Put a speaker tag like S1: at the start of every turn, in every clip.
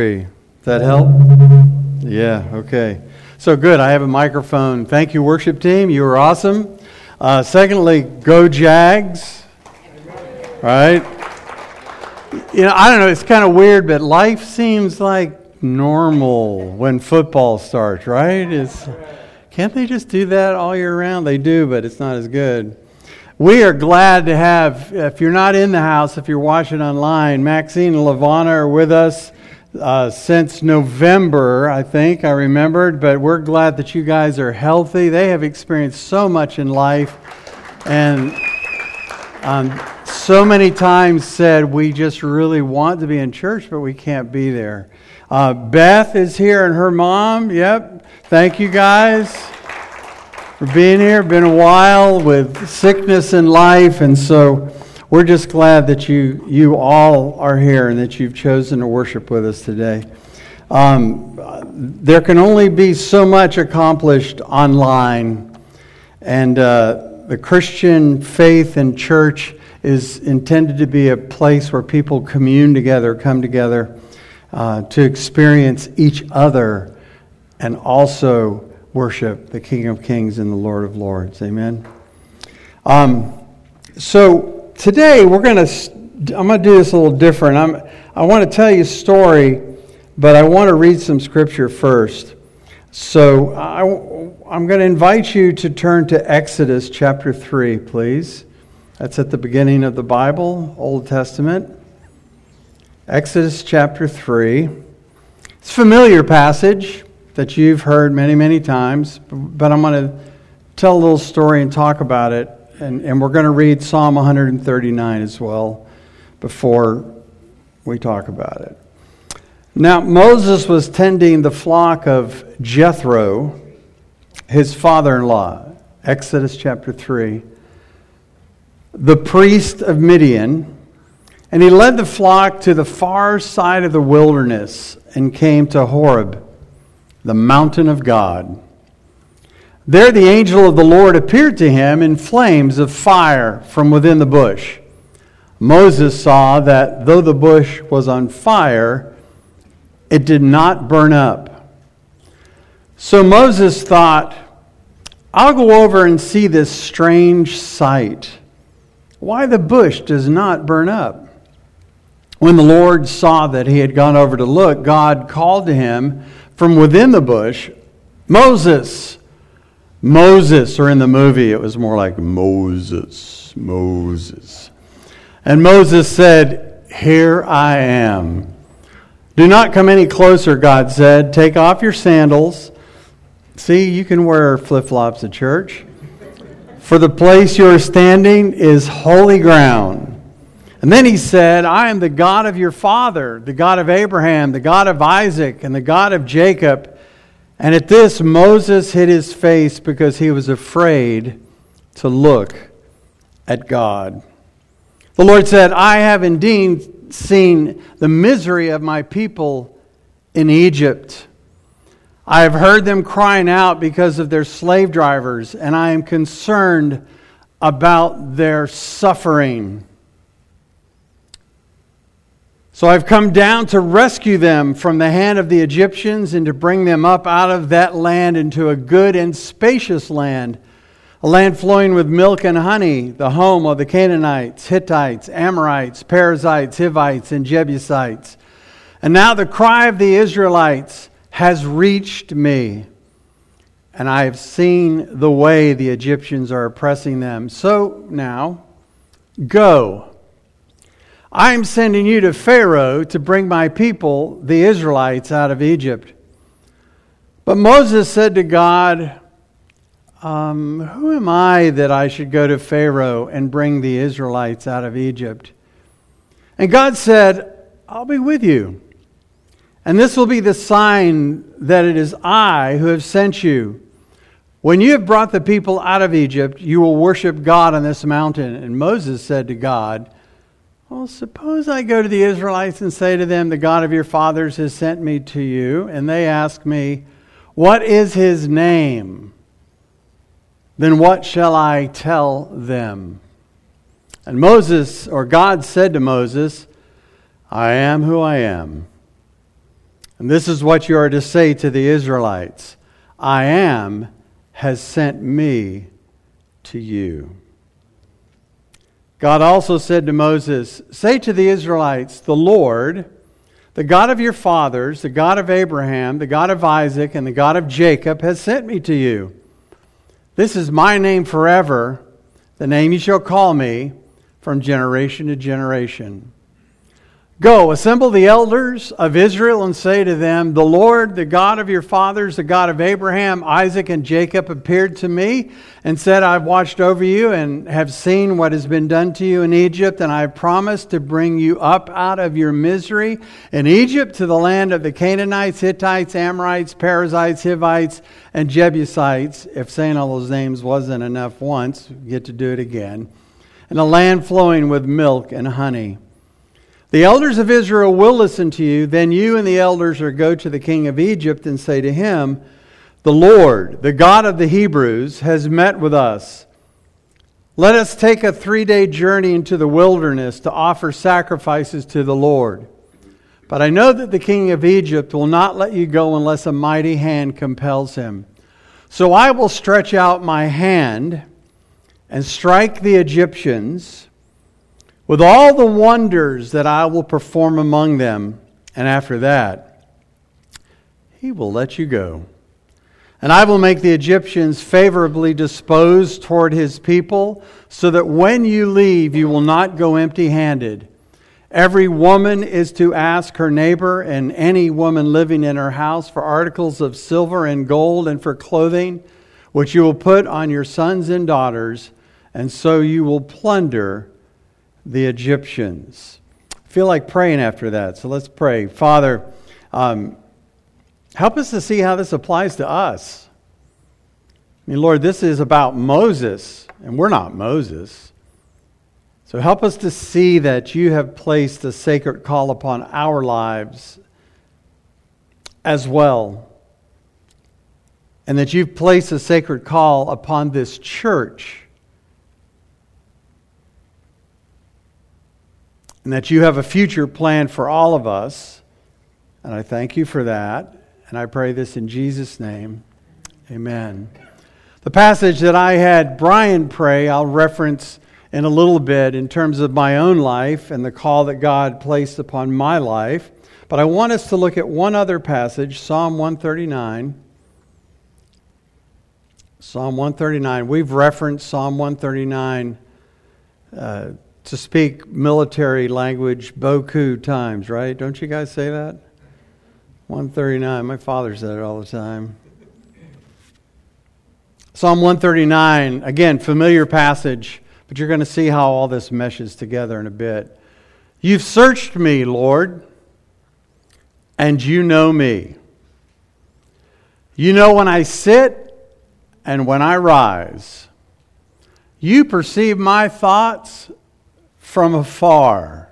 S1: Does that help? Yeah, okay. So good. I have a microphone. Thank you, worship team. You were awesome. Uh, secondly, go Jags. Right? You know, I don't know. It's kind of weird, but life seems like normal when football starts, right? It's, can't they just do that all year round? They do, but it's not as good. We are glad to have, if you're not in the house, if you're watching online, Maxine and Lavana are with us uh, since November, I think, I remembered, but we're glad that you guys are healthy. They have experienced so much in life and um, so many times said, We just really want to be in church, but we can't be there. Uh, Beth is here and her mom. Yep. Thank you guys for being here. Been a while with sickness and life, and so we're just glad that you, you all are here and that you've chosen to worship with us today. Um, there can only be so much accomplished online, and uh, the Christian faith and church is intended to be a place where people commune together, come together uh, to experience each other, and also worship the King of Kings and the Lord of Lords. Amen. Um, so today we're going to i'm going to do this a little different. I'm, i want to tell you a story but i want to read some scripture first. So I, i'm going to invite you to turn to exodus chapter 3 please. That's at the beginning of the bible old testament. Exodus chapter 3 it's a familiar passage that you've heard many many times but i'm going to tell a little story and talk about it and, and we're going to read Psalm 139 as well before we talk about it. Now, Moses was tending the flock of Jethro, his father in law, Exodus chapter 3, the priest of Midian, and he led the flock to the far side of the wilderness and came to Horeb, the mountain of God. There the angel of the Lord appeared to him in flames of fire from within the bush. Moses saw that though the bush was on fire, it did not burn up. So Moses thought, I'll go over and see this strange sight. Why the bush does not burn up. When the Lord saw that he had gone over to look, God called to him from within the bush, Moses. Moses, or in the movie, it was more like Moses, Moses. And Moses said, Here I am. Do not come any closer, God said. Take off your sandals. See, you can wear flip flops at church. For the place you are standing is holy ground. And then he said, I am the God of your father, the God of Abraham, the God of Isaac, and the God of Jacob. And at this, Moses hid his face because he was afraid to look at God. The Lord said, I have indeed seen the misery of my people in Egypt. I have heard them crying out because of their slave drivers, and I am concerned about their suffering. So I've come down to rescue them from the hand of the Egyptians and to bring them up out of that land into a good and spacious land, a land flowing with milk and honey, the home of the Canaanites, Hittites, Amorites, Perizzites, Hivites, and Jebusites. And now the cry of the Israelites has reached me, and I have seen the way the Egyptians are oppressing them. So now, go I am sending you to Pharaoh to bring my people, the Israelites, out of Egypt. But Moses said to God, um, Who am I that I should go to Pharaoh and bring the Israelites out of Egypt? And God said, I'll be with you. And this will be the sign that it is I who have sent you. When you have brought the people out of Egypt, you will worship God on this mountain. And Moses said to God, well, suppose I go to the Israelites and say to them, The God of your fathers has sent me to you, and they ask me, What is his name? Then what shall I tell them? And Moses, or God said to Moses, I am who I am. And this is what you are to say to the Israelites I am has sent me to you. God also said to Moses, Say to the Israelites, The Lord, the God of your fathers, the God of Abraham, the God of Isaac, and the God of Jacob, has sent me to you. This is my name forever, the name you shall call me from generation to generation. Go, assemble the elders of Israel and say to them, The Lord, the God of your fathers, the God of Abraham, Isaac, and Jacob, appeared to me and said, I've watched over you and have seen what has been done to you in Egypt, and I have promised to bring you up out of your misery in Egypt to the land of the Canaanites, Hittites, Amorites, Perizzites, Hivites, and Jebusites. If saying all those names wasn't enough once, get to do it again. And a land flowing with milk and honey. The elders of Israel will listen to you. Then you and the elders are go to the king of Egypt and say to him, The Lord, the God of the Hebrews, has met with us. Let us take a three day journey into the wilderness to offer sacrifices to the Lord. But I know that the king of Egypt will not let you go unless a mighty hand compels him. So I will stretch out my hand and strike the Egyptians with all the wonders that I will perform among them. And after that, he will let you go. And I will make the Egyptians favorably disposed toward his people, so that when you leave, you will not go empty handed. Every woman is to ask her neighbor and any woman living in her house for articles of silver and gold and for clothing, which you will put on your sons and daughters, and so you will plunder the Egyptians. I feel like praying after that, so let's pray. Father, um, help us to see how this applies to us. I mean, Lord, this is about Moses, and we're not Moses. So help us to see that you have placed a sacred call upon our lives as well. And that you've placed a sacred call upon this church and that you have a future plan for all of us. And I thank you for that. And I pray this in Jesus' name. Amen. The passage that I had Brian pray, I'll reference in a little bit in terms of my own life and the call that God placed upon my life. But I want us to look at one other passage, Psalm 139. Psalm 139. We've referenced Psalm 139 uh, to speak military language beaucoup times, right? Don't you guys say that? 139. My father said it all the time. Psalm 139, again, familiar passage, but you're going to see how all this meshes together in a bit. You've searched me, Lord, and you know me. You know when I sit and when I rise. You perceive my thoughts from afar.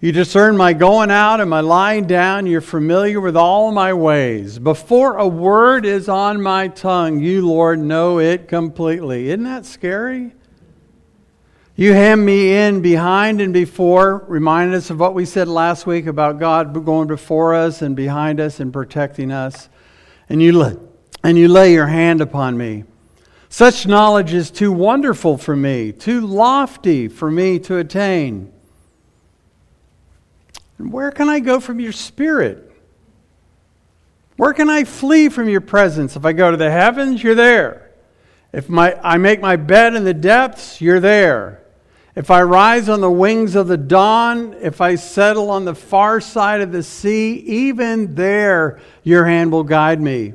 S1: You discern my going out and my lying down. You're familiar with all my ways. Before a word is on my tongue, you, Lord, know it completely. Isn't that scary? You hem me in behind and before, reminding us of what we said last week about God going before us and behind us and protecting us. And you, and you lay your hand upon me. Such knowledge is too wonderful for me, too lofty for me to attain. And where can I go from your spirit? Where can I flee from your presence? If I go to the heavens, you're there. If my, I make my bed in the depths, you're there. If I rise on the wings of the dawn, if I settle on the far side of the sea, even there your hand will guide me.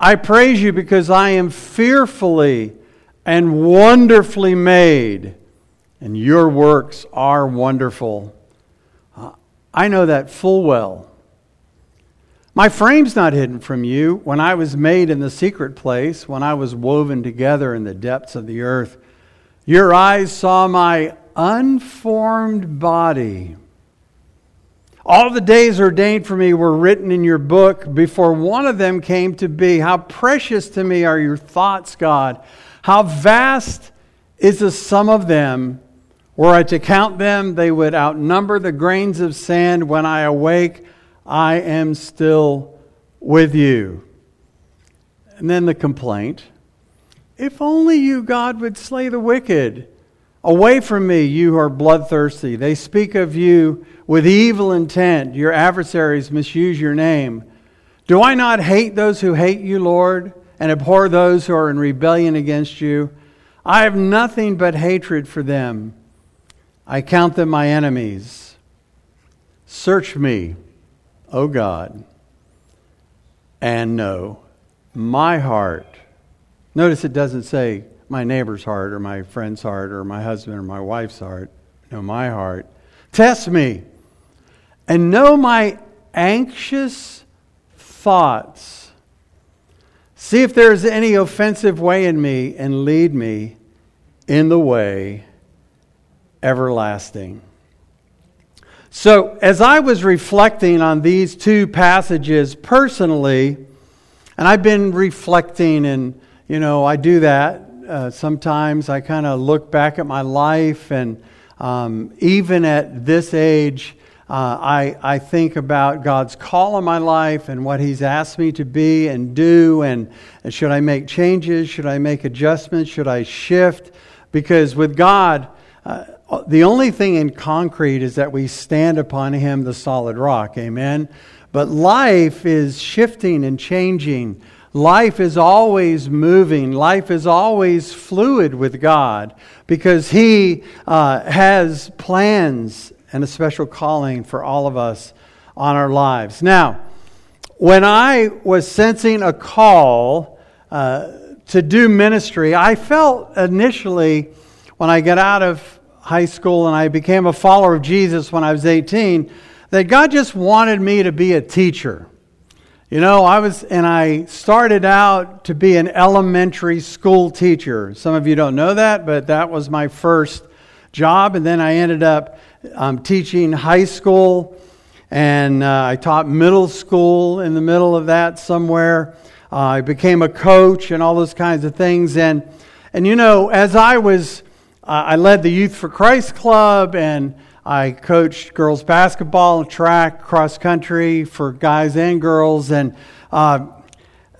S1: I praise you because I am fearfully and wonderfully made, and your works are wonderful. I know that full well. My frame's not hidden from you. When I was made in the secret place, when I was woven together in the depths of the earth, your eyes saw my unformed body. All the days ordained for me were written in your book before one of them came to be. How precious to me are your thoughts, God. How vast is the sum of them. Were I to count them, they would outnumber the grains of sand. When I awake, I am still with you. And then the complaint If only you, God, would slay the wicked. Away from me, you who are bloodthirsty. They speak of you with evil intent. Your adversaries misuse your name. Do I not hate those who hate you, Lord, and abhor those who are in rebellion against you? I have nothing but hatred for them. I count them my enemies. Search me, O God, and know my heart. Notice it doesn't say my neighbor's heart or my friend's heart or my husband or my wife's heart. No, my heart. Test me and know my anxious thoughts. See if there is any offensive way in me and lead me in the way everlasting. So, as I was reflecting on these two passages personally, and I've been reflecting, and you know, I do that uh, sometimes. I kind of look back at my life, and um, even at this age, uh, I, I think about God's call on my life and what He's asked me to be and do, and, and should I make changes? Should I make adjustments? Should I shift? Because with God, uh, the only thing in concrete is that we stand upon Him, the solid rock. Amen? But life is shifting and changing. Life is always moving. Life is always fluid with God because He uh, has plans and a special calling for all of us on our lives. Now, when I was sensing a call uh, to do ministry, I felt initially when I got out of high school and I became a follower of Jesus when I was 18 that God just wanted me to be a teacher. You know, I was, and I started out to be an elementary school teacher. Some of you don't know that, but that was my first job. And then I ended up um, teaching high school, and uh, I taught middle school in the middle of that somewhere. Uh, I became a coach and all those kinds of things. And, and you know, as I was, uh, I led the Youth for Christ Club and I coached girls basketball, and track, cross country for guys and girls. And, uh,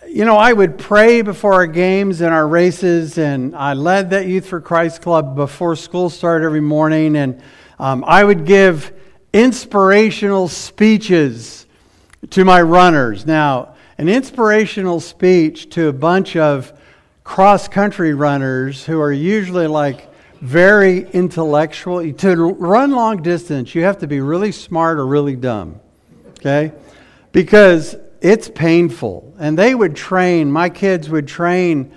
S1: you know, I would pray before our games and our races, and I led that Youth for Christ Club before school started every morning. And um, I would give inspirational speeches to my runners. Now, an inspirational speech to a bunch of cross country runners who are usually like very intellectual. To run long distance, you have to be really smart or really dumb, okay? Because it's painful. And they would train, my kids would train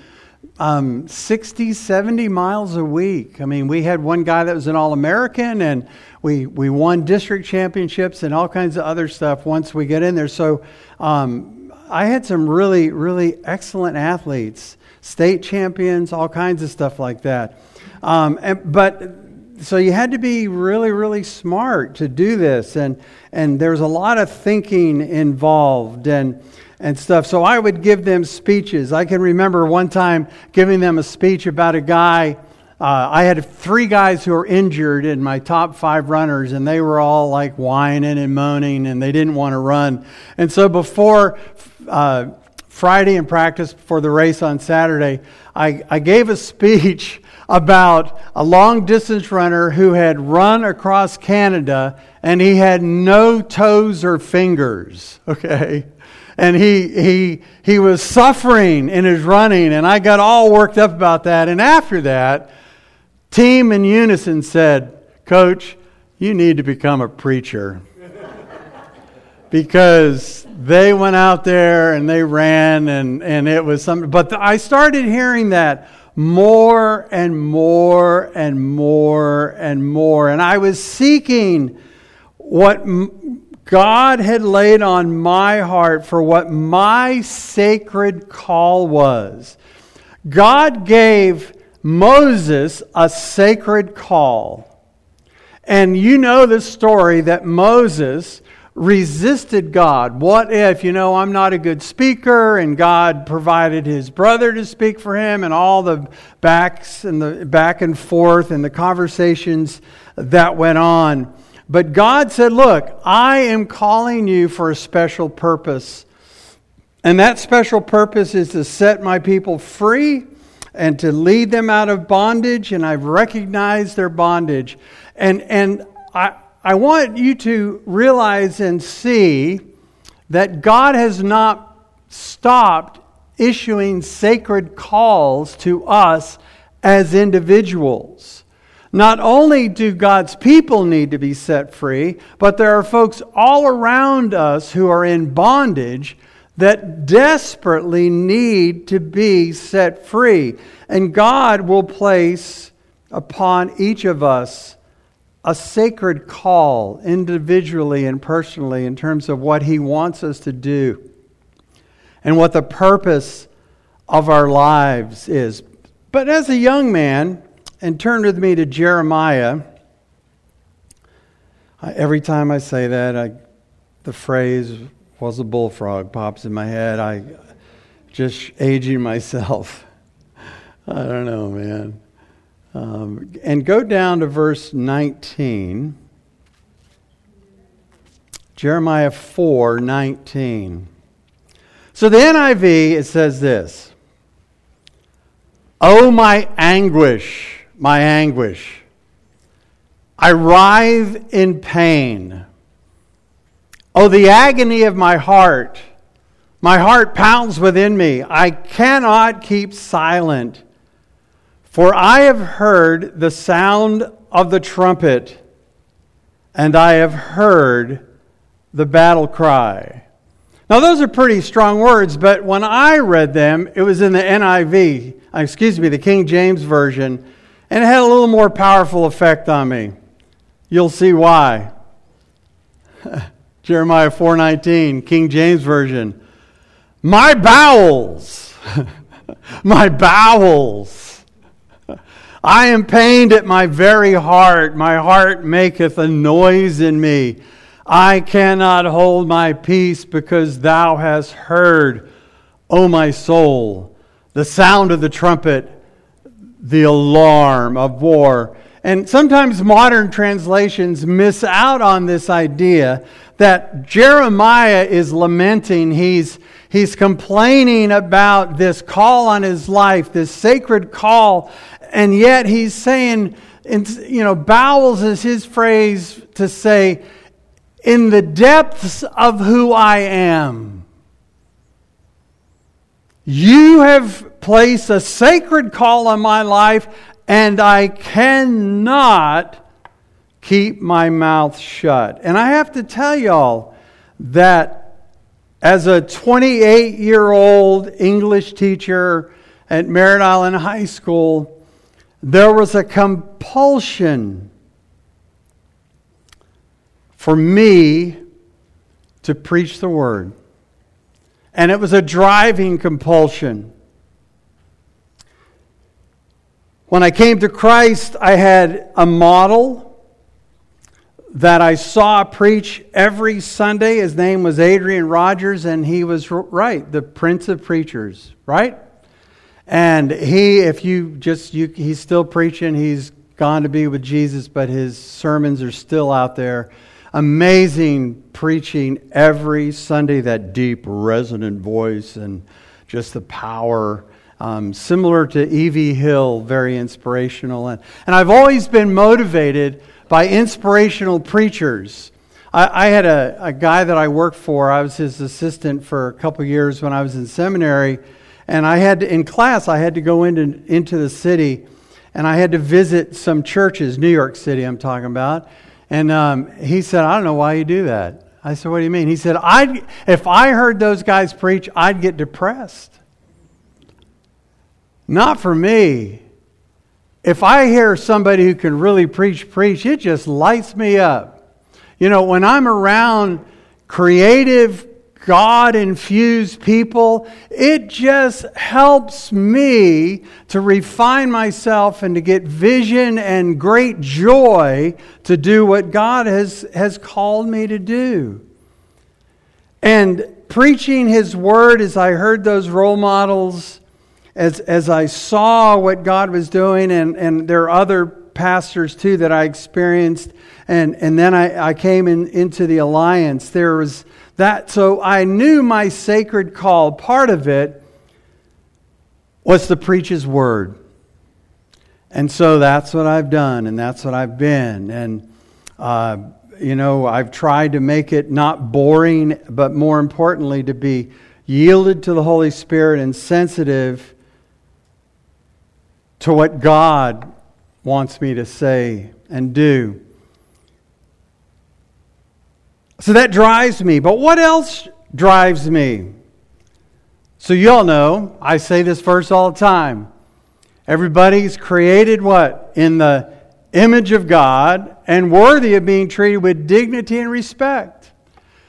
S1: um, 60, 70 miles a week. I mean, we had one guy that was an All American, and we, we won district championships and all kinds of other stuff once we get in there. So um, I had some really, really excellent athletes, state champions, all kinds of stuff like that. Um, and, but so you had to be really, really smart to do this, and and there's a lot of thinking involved, and and stuff. So I would give them speeches. I can remember one time giving them a speech about a guy. Uh, I had three guys who were injured in my top five runners, and they were all like whining and moaning, and they didn't want to run. And so before uh, Friday in practice, before the race on Saturday, I, I gave a speech about a long distance runner who had run across Canada and he had no toes or fingers. Okay and he, he, he was suffering in his running, and I got all worked up about that. And after that, team in unison said, Coach, you need to become a preacher. because they went out there and they ran, and, and it was something. But I started hearing that more and more and more and more. And I was seeking what God had laid on my heart for what my sacred call was. God gave Moses a sacred call. And you know the story that Moses resisted God. What if, you know, I'm not a good speaker and God provided his brother to speak for him and all the backs and the back and forth and the conversations that went on. But God said, Look, I am calling you for a special purpose. And that special purpose is to set my people free and to lead them out of bondage. And I've recognized their bondage. And, and I, I want you to realize and see that God has not stopped issuing sacred calls to us as individuals. Not only do God's people need to be set free, but there are folks all around us who are in bondage that desperately need to be set free. And God will place upon each of us a sacred call individually and personally in terms of what He wants us to do and what the purpose of our lives is. But as a young man, and turn with me to Jeremiah, every time I say that, I, the phrase was a bullfrog pops in my head. I just aging myself. I don't know, man. Um, and go down to verse 19. Jeremiah 4 19. So the NIV, it says this Oh, my anguish, my anguish. I writhe in pain. Oh, the agony of my heart. My heart pounds within me. I cannot keep silent. For I have heard the sound of the trumpet, and I have heard the battle cry. Now, those are pretty strong words, but when I read them, it was in the NIV, excuse me, the King James Version, and it had a little more powerful effect on me. You'll see why. Jeremiah 4:19, King James Version. My bowels, my bowels I am pained at my very heart. My heart maketh a noise in me. I cannot hold my peace because thou hast heard, O my soul, the sound of the trumpet, the alarm of war. And sometimes modern translations miss out on this idea that Jeremiah is lamenting. He's, he's complaining about this call on his life, this sacred call and yet he's saying, you know, bowels is his phrase to say, in the depths of who I am. You have placed a sacred call on my life, and I cannot keep my mouth shut. And I have to tell y'all that as a 28 year old English teacher at Merritt Island High School, there was a compulsion for me to preach the word. And it was a driving compulsion. When I came to Christ, I had a model that I saw preach every Sunday. His name was Adrian Rogers, and he was right, the Prince of Preachers, right? And he, if you just, you, he's still preaching. He's gone to be with Jesus, but his sermons are still out there. Amazing preaching every Sunday, that deep, resonant voice and just the power. Um, similar to E.V. Hill, very inspirational. And, and I've always been motivated by inspirational preachers. I, I had a, a guy that I worked for, I was his assistant for a couple years when I was in seminary and I had to, in class, I had to go into, into the city and I had to visit some churches, New York City, I'm talking about. And um, he said, I don't know why you do that. I said, What do you mean? He said, I'd, If I heard those guys preach, I'd get depressed. Not for me. If I hear somebody who can really preach, preach, it just lights me up. You know, when I'm around creative, God infused people, it just helps me to refine myself and to get vision and great joy to do what God has, has called me to do. And preaching His Word as I heard those role models, as, as I saw what God was doing, and, and there are other pastors too that I experienced, and, and then I, I came in, into the alliance. There was that, so I knew my sacred call. Part of it was to preach His Word. And so that's what I've done, and that's what I've been. And, uh, you know, I've tried to make it not boring, but more importantly, to be yielded to the Holy Spirit and sensitive to what God wants me to say and do. So that drives me. But what else drives me? So you all know, I say this verse all the time. Everybody's created what? In the image of God and worthy of being treated with dignity and respect.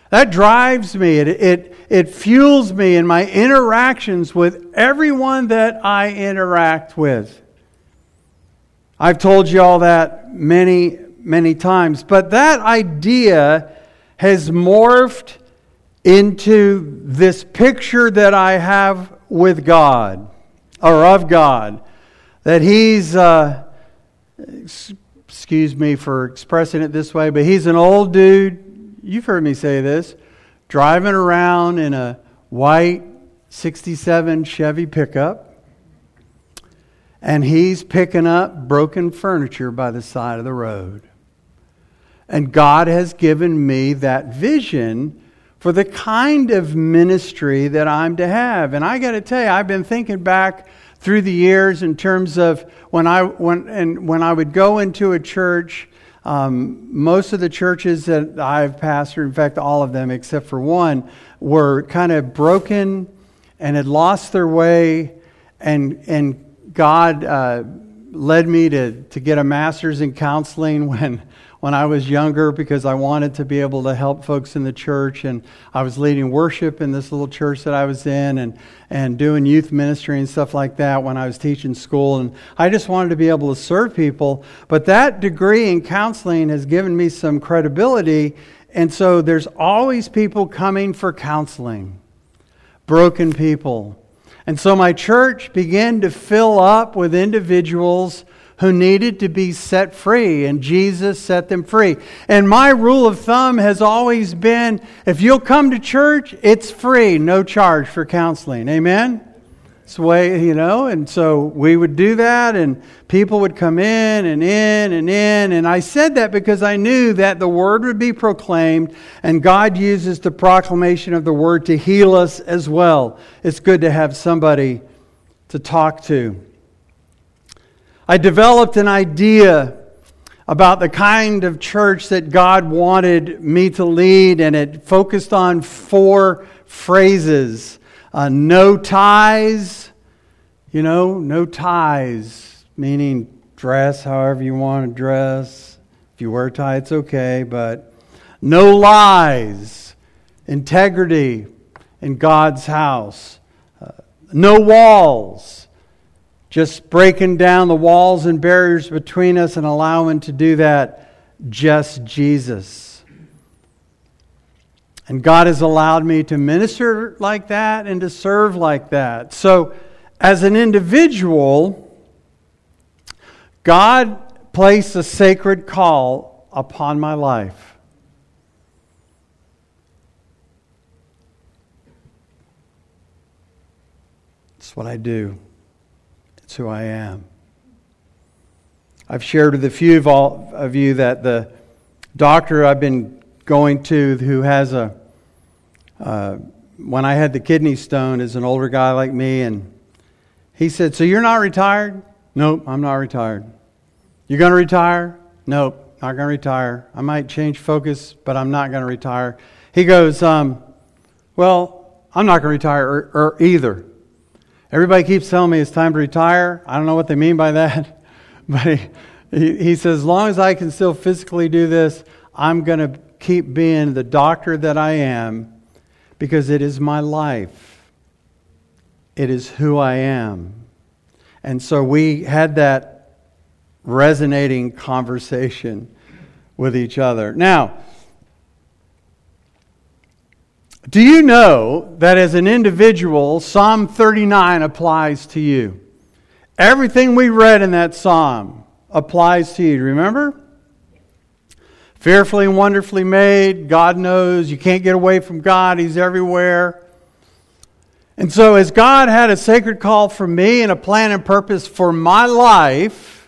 S1: That drives me. It, it, it fuels me in my interactions with everyone that I interact with. I've told you all that many, many times. But that idea has morphed into this picture that I have with God, or of God, that He's, uh, excuse me for expressing it this way, but He's an old dude. You've heard me say this, driving around in a white 67 Chevy pickup and he's picking up broken furniture by the side of the road. And God has given me that vision for the kind of ministry that I'm to have. And I got to tell you, I've been thinking back through the years in terms of when I when and when I would go into a church. Um, most of the churches that I've pastored, in fact, all of them except for one, were kind of broken and had lost their way and and God uh, led me to, to get a master's in counseling when, when I was younger because I wanted to be able to help folks in the church. And I was leading worship in this little church that I was in and, and doing youth ministry and stuff like that when I was teaching school. And I just wanted to be able to serve people. But that degree in counseling has given me some credibility. And so there's always people coming for counseling, broken people and so my church began to fill up with individuals who needed to be set free, and Jesus set them free. And my rule of thumb has always been if you'll come to church, it's free, no charge for counseling. Amen? It's the way, you know, and so we would do that, and people would come in and in and in. And I said that because I knew that the word would be proclaimed, and God uses the proclamation of the word to heal us as well. It's good to have somebody to talk to. I developed an idea about the kind of church that God wanted me to lead, and it focused on four phrases. Uh, no ties, you know, no ties, meaning dress however you want to dress. If you wear a tie, it's okay, but no lies, integrity in God's house, uh, no walls, just breaking down the walls and barriers between us and allowing to do that just Jesus. And God has allowed me to minister like that and to serve like that. So, as an individual, God placed a sacred call upon my life. It's what I do, it's who I am. I've shared with a few of, all, of you that the doctor I've been going to who has a uh, when I had the kidney stone is an older guy like me, and he said, So you're not retired? Nope, I'm not retired. You're going to retire? Nope, not going to retire. I might change focus, but I'm not going to retire. He goes, um, Well, I'm not going to retire or, or either. Everybody keeps telling me it's time to retire. I don't know what they mean by that, but he, he says, As long as I can still physically do this, I'm going to keep being the doctor that I am because it is my life. It is who I am. And so we had that resonating conversation with each other. Now, do you know that as an individual, Psalm 39 applies to you? Everything we read in that psalm applies to you. Remember? Fearfully and wonderfully made. God knows. You can't get away from God, He's everywhere. And so, as God had a sacred call for me and a plan and purpose for my life,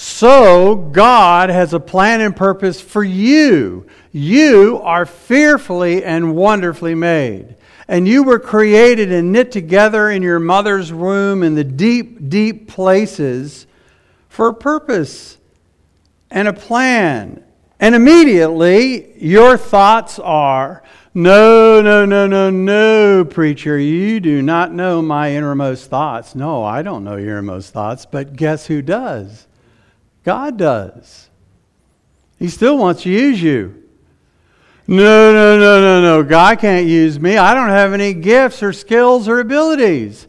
S1: so God has a plan and purpose for you. You are fearfully and wonderfully made. And you were created and knit together in your mother's womb in the deep, deep places for a purpose and a plan. And immediately, your thoughts are no, no, no, no, no, preacher, you do not know my innermost thoughts. No, I don't know your innermost thoughts, but guess who does? God does. He still wants to use you. No, no, no, no, no. God can't use me. I don't have any gifts or skills or abilities.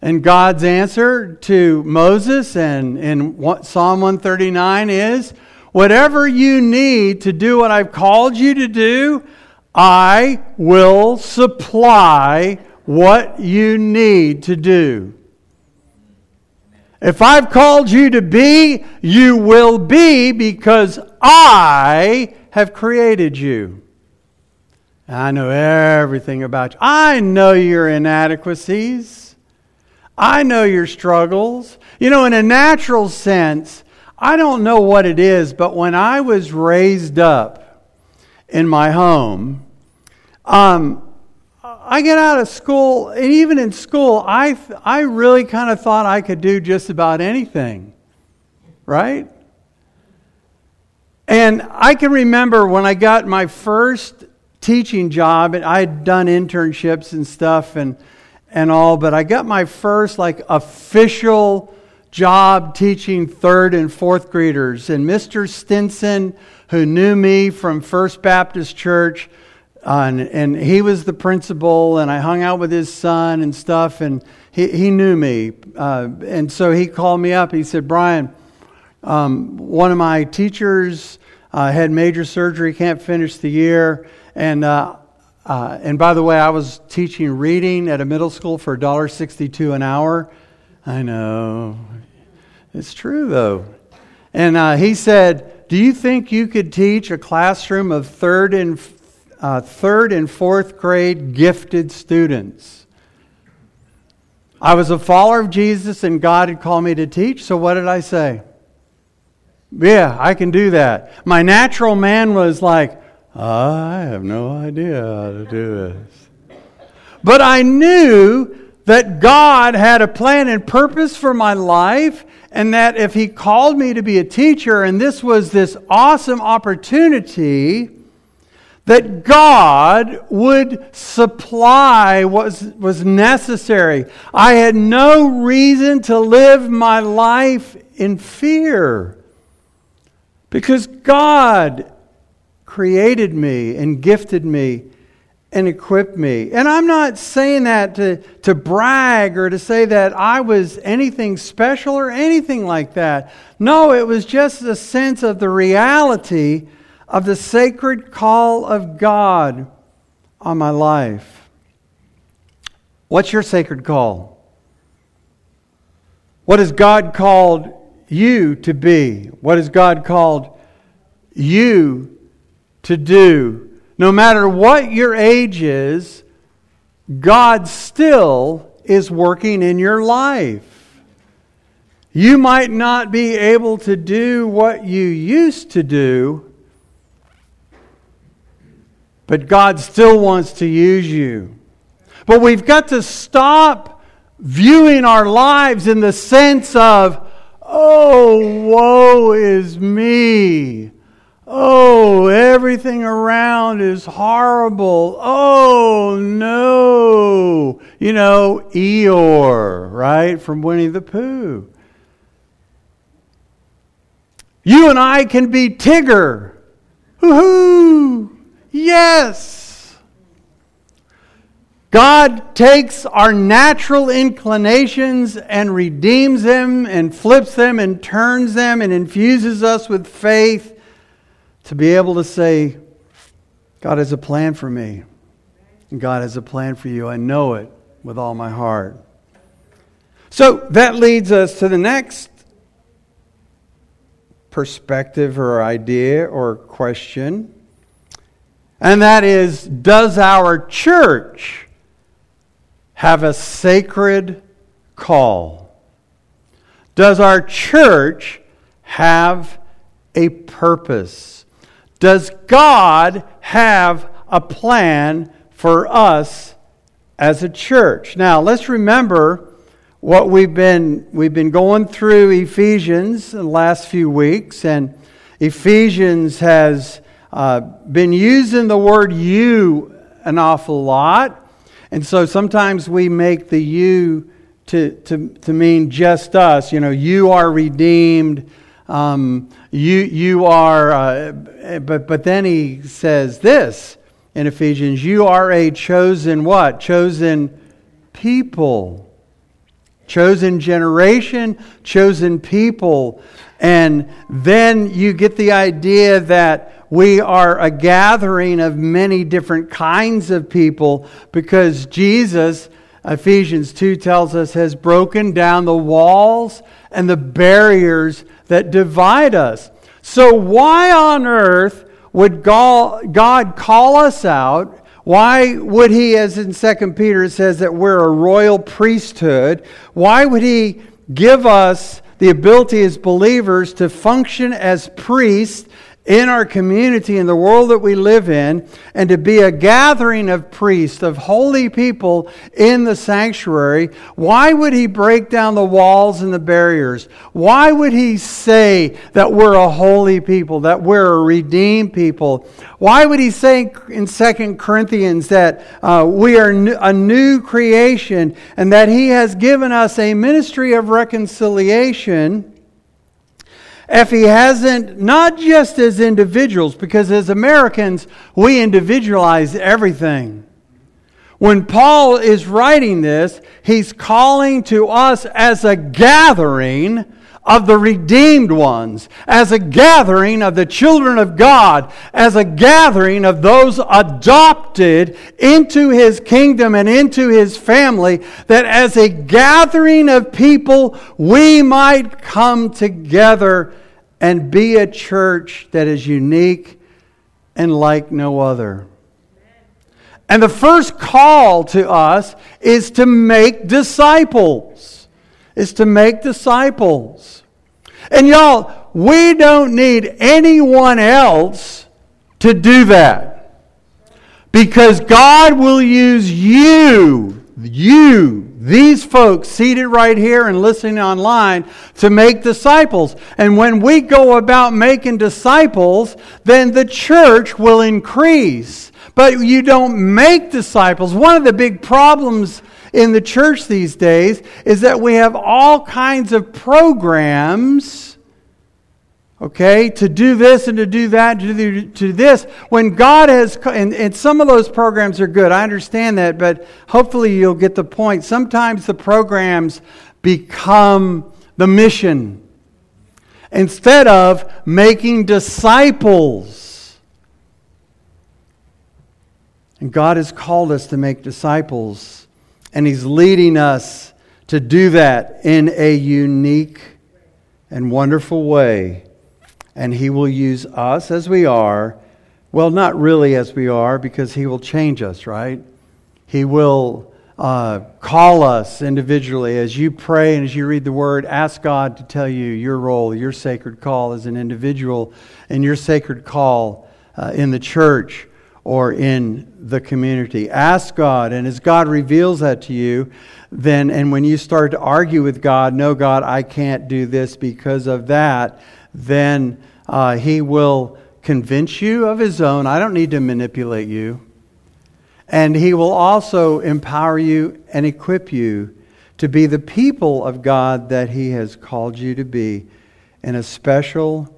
S1: And God's answer to Moses and in Psalm 139 is whatever you need to do what I've called you to do, I will supply what you need to do. If I've called you to be, you will be because I have created you. I know everything about you. I know your inadequacies. I know your struggles. You know, in a natural sense, I don't know what it is, but when I was raised up in my home, um, I get out of school, and even in school, I, I really kind of thought I could do just about anything, right? And I can remember when I got my first teaching job, and I had done internships and stuff and, and all, but I got my first like official job teaching third and fourth graders. And Mr. Stinson, who knew me from First Baptist Church, uh, and, and he was the principal, and I hung out with his son and stuff, and he, he knew me. Uh, and so he called me up. He said, Brian, um, one of my teachers uh, had major surgery, can't finish the year. And, uh, uh, and by the way, I was teaching reading at a middle school for $1.62 an hour. I know. It's true, though. And uh, he said, Do you think you could teach a classroom of third and, uh, third and fourth grade gifted students? I was a follower of Jesus, and God had called me to teach, so what did I say? Yeah, I can do that. My natural man was like, I have no idea how to do this. But I knew that God had a plan and purpose for my life, and that if He called me to be a teacher, and this was this awesome opportunity, that God would supply what was, necessary. I had no reason to live my life in fear because God created me and gifted me and equipped me. And I'm not saying that to, to brag or to say that I was anything special or anything like that. No, it was just a sense of the reality of the sacred call of God on my life. What's your sacred call? What has God called you to be? What has God called you to do. No matter what your age is, God still is working in your life. You might not be able to do what you used to do, but God still wants to use you. But we've got to stop viewing our lives in the sense of, oh, woe is me. Oh, everything around is horrible. Oh, no. You know, Eeyore, right, from Winnie the Pooh. You and I can be Tigger, Woohoo! Yes! God takes our natural inclinations and redeems them and flips them and turns them and infuses us with faith to be able to say, God has a plan for me. God has a plan for you. I know it with all my heart. So that leads us to the next perspective or idea or question. And that is Does our church have a sacred call? Does our church have a purpose? Does God have a plan for us as a church? Now, let's remember what we've been we've been going through Ephesians the last few weeks and Ephesians has uh, been using the word you an awful lot. And so sometimes we make the you to, to, to mean just us. You know, you are redeemed. Um, you, you are, uh, but, but then he says this in Ephesians you are a chosen what? Chosen people. Chosen generation, chosen people. And then you get the idea that we are a gathering of many different kinds of people because Jesus, Ephesians 2 tells us, has broken down the walls and the barriers that divide us. So, why on earth would God call us out? Why would He, as in 2 Peter says that we're a royal priesthood, why would He give us the ability as believers to function as priests in our community, in the world that we live in, and to be a gathering of priests, of holy people in the sanctuary, why would he break down the walls and the barriers? Why would he say that we're a holy people, that we're a redeemed people? Why would he say in Second Corinthians that uh, we are a new creation and that he has given us a ministry of reconciliation? If he hasn't, not just as individuals, because as Americans, we individualize everything. When Paul is writing this, he's calling to us as a gathering of the redeemed ones, as a gathering of the children of God, as a gathering of those adopted into his kingdom and into his family, that as a gathering of people, we might come together and be a church that is unique and like no other. And the first call to us is to make disciples. Is to make disciples. And y'all, we don't need anyone else to do that. Because God will use you, you, these folks seated right here and listening online to make disciples. And when we go about making disciples, then the church will increase. But you don't make disciples. One of the big problems in the church these days is that we have all kinds of programs okay, to do this and to do that, to do to this. When God has, and, and some of those programs are good, I understand that, but hopefully you'll get the point. Sometimes the programs become the mission instead of making disciples. And God has called us to make disciples, and He's leading us to do that in a unique and wonderful way and He will use us as we are. Well, not really as we are, because He will change us, right? He will uh, call us individually. As you pray and as you read the Word, ask God to tell you your role, your sacred call as an individual, and your sacred call uh, in the church or in the community. Ask God, and as God reveals that to you, then, and when you start to argue with God, no, God, I can't do this because of that, then uh, He will convince you of His own. I don't need to manipulate you. And He will also empower you and equip you to be the people of God that He has called you to be in a special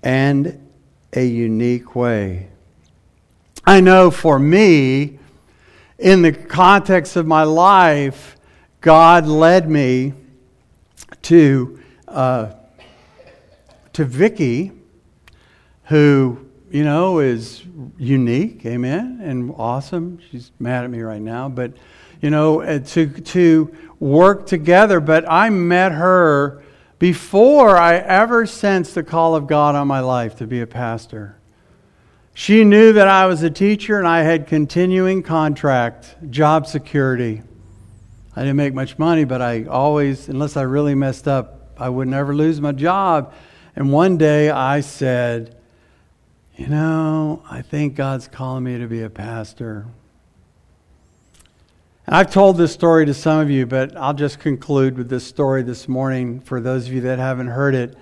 S1: and a unique way. I know for me, in the context of my life, God led me to uh, to Vicky, who you know is unique, amen, and awesome. She's mad at me right now, but you know uh, to to work together. But I met her before I ever sensed the call of God on my life to be a pastor. She knew that I was a teacher and I had continuing contract, job security. I didn't make much money, but I always, unless I really messed up, I would never lose my job. And one day I said, You know, I think God's calling me to be a pastor. And I've told this story to some of you, but I'll just conclude with this story this morning for those of you that haven't heard it.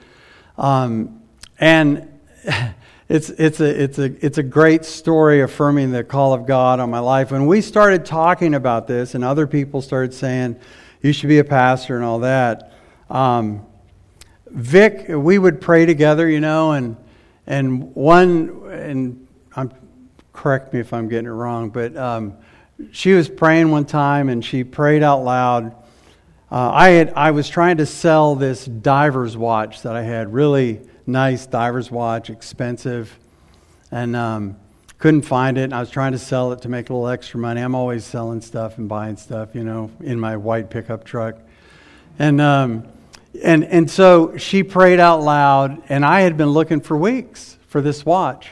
S1: Um, and it's, it's, a, it's, a, it's a great story affirming the call of God on my life. When we started talking about this, and other people started saying, you should be a pastor and all that, um, Vic, we would pray together, you know, and, and one, and I'm, correct me if I'm getting it wrong, but um, she was praying one time and she prayed out loud. Uh, I, had, I was trying to sell this diver's watch that I had, really nice diver's watch, expensive, and um, couldn't find it. I was trying to sell it to make a little extra money. I'm always selling stuff and buying stuff, you know, in my white pickup truck. And, um, and, and so she prayed out loud, and I had been looking for weeks for this watch.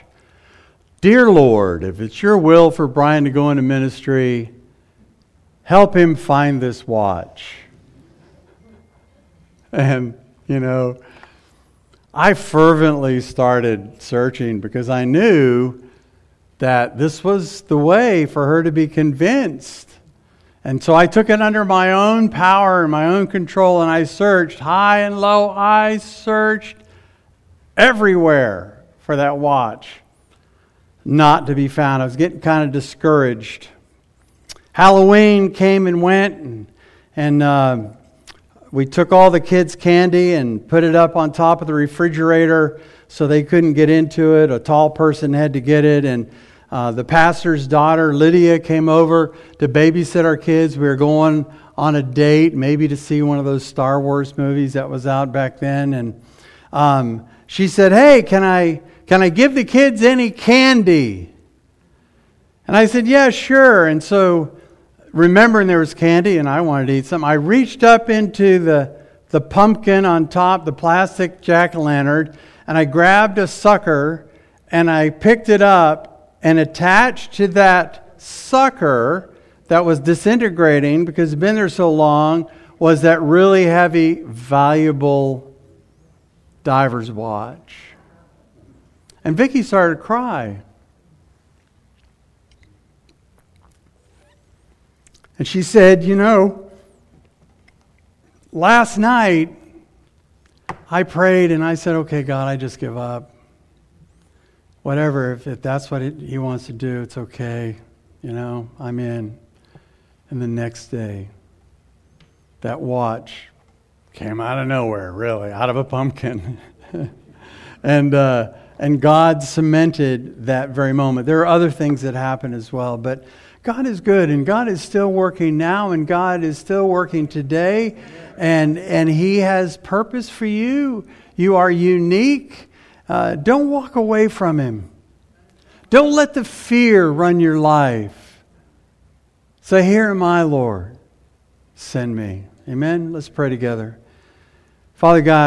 S1: Dear Lord, if it's your will for Brian to go into ministry, help him find this watch. And, you know, I fervently started searching because I knew that this was the way for her to be convinced. And so I took it under my own power and my own control, and I searched high and low. I searched everywhere for that watch not to be found. I was getting kind of discouraged. Halloween came and went, and, and uh, we took all the kids' candy and put it up on top of the refrigerator so they couldn't get into it. A tall person had to get it, and uh, the pastor's daughter, Lydia, came over to babysit our kids. We were going on a date, maybe to see one of those Star Wars movies that was out back then, and um, she said, "Hey, can I?" Can I give the kids any candy? And I said, Yeah, sure. And so, remembering there was candy and I wanted to eat some, I reached up into the, the pumpkin on top, the plastic jack o' lantern, and I grabbed a sucker and I picked it up and attached to that sucker that was disintegrating because it's been there so long was that really heavy, valuable diver's watch. And Vicky started to cry. And she said, You know, last night I prayed and I said, Okay, God, I just give up. Whatever, if, if that's what it, He wants to do, it's okay. You know, I'm in. And the next day, that watch came out of nowhere, really, out of a pumpkin. and, uh, and God cemented that very moment. There are other things that happen as well, but God is good and God is still working now and God is still working today and, and He has purpose for you. You are unique. Uh, don't walk away from Him. Don't let the fear run your life. Say, Here am I, Lord. Send me. Amen. Let's pray together. Father God,